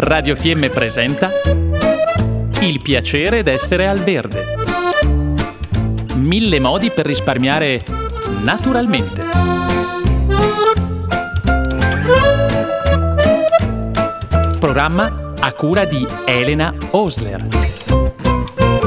Radio Fiemme presenta Il piacere d'essere al verde. Mille modi per risparmiare naturalmente. Programma a cura di Elena Osler.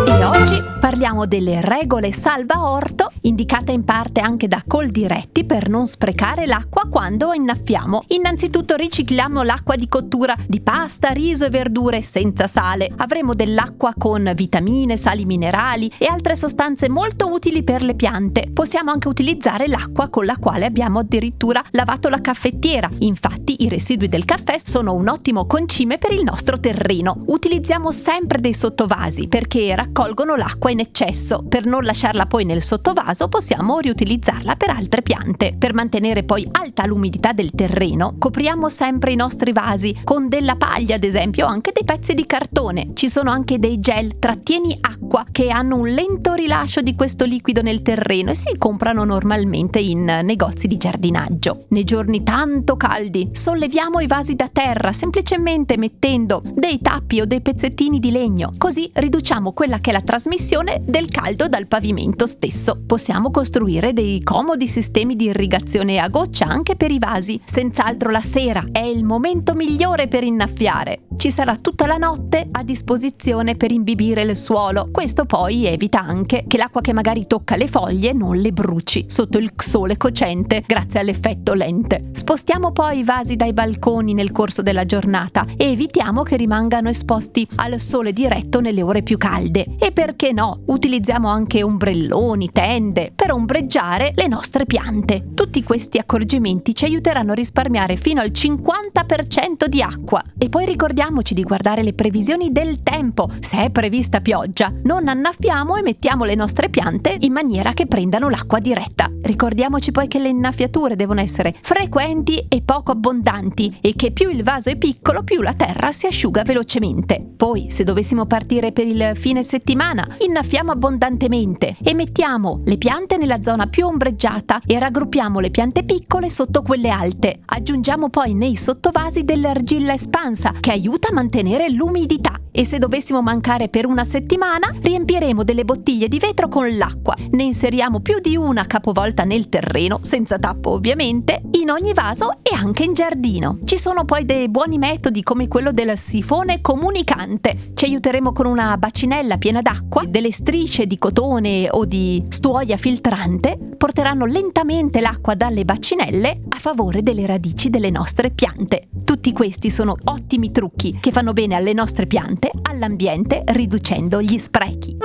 E oggi parliamo delle regole salva orto indicata in parte anche da Coldiretti per non sprecare l'acqua quando innaffiamo. Innanzitutto ricicliamo l'acqua di cottura di pasta, riso e verdure senza sale. Avremo dell'acqua con vitamine, sali minerali e altre sostanze molto utili per le piante. Possiamo anche utilizzare l'acqua con la quale abbiamo addirittura lavato la caffettiera. Infatti i residui del caffè sono un ottimo concime per il nostro terreno. Utilizziamo sempre dei sottovasi perché raccolgono l'acqua in eccesso. Per non lasciarla poi nel sottovaso caso possiamo riutilizzarla per altre piante. Per mantenere poi alta l'umidità del terreno, copriamo sempre i nostri vasi con della paglia, ad esempio, o anche dei pezzi di cartone. Ci sono anche dei gel trattieni acqua che hanno un lento rilascio di questo liquido nel terreno e si comprano normalmente in negozi di giardinaggio. Nei giorni tanto caldi, solleviamo i vasi da terra semplicemente mettendo dei tappi o dei pezzettini di legno, così riduciamo quella che è la trasmissione del caldo dal pavimento stesso possiamo costruire dei comodi sistemi di irrigazione a goccia anche per i vasi. Senz'altro la sera è il momento migliore per innaffiare. Ci sarà tutta la notte a disposizione per imbibire il suolo. Questo poi evita anche che l'acqua che magari tocca le foglie non le bruci sotto il sole cocente grazie all'effetto lente. Spostiamo poi i vasi dai balconi nel corso della giornata e evitiamo che rimangano esposti al sole diretto nelle ore più calde. E perché no? Utilizziamo anche ombrelloni, tende, tende per ombreggiare le nostre piante. Tutti questi accorgimenti ci aiuteranno a risparmiare fino al 50% di acqua. E poi ricordiamoci di guardare le previsioni del tempo. Se è prevista pioggia, non annaffiamo e mettiamo le nostre piante in maniera che prendano l'acqua diretta. Ricordiamoci poi che le innaffiature devono essere frequenti e poco abbondanti e che più il vaso è piccolo, più la terra si asciuga velocemente. Poi, se dovessimo partire per il fine settimana, innaffiamo abbondantemente e mettiamo le piante nella zona più ombreggiata e raggruppiamo le piante piccole sotto quelle alte. Aggiungiamo poi nei sottovasi dell'argilla espansa che aiuta a mantenere l'umidità e se dovessimo mancare per una settimana riempiremo delle bottiglie di vetro con l'acqua. Ne inseriamo più di una capovolta nel terreno, senza tappo ovviamente, in ogni vaso e anche in giardino. Ci sono poi dei buoni metodi come quello del sifone comunicante. Ci aiuteremo con una bacinella piena d'acqua, delle strisce di cotone o di stuoia filtrante, porteranno lentamente l'acqua dalle bacinelle a favore delle radici delle nostre piante. Tutti questi sono ottimi trucchi che fanno bene alle nostre piante, all'ambiente, riducendo gli sprechi.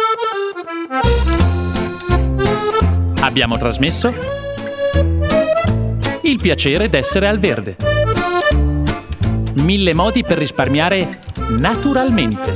Abbiamo trasmesso Il piacere d'essere al verde. Mille modi per risparmiare naturalmente.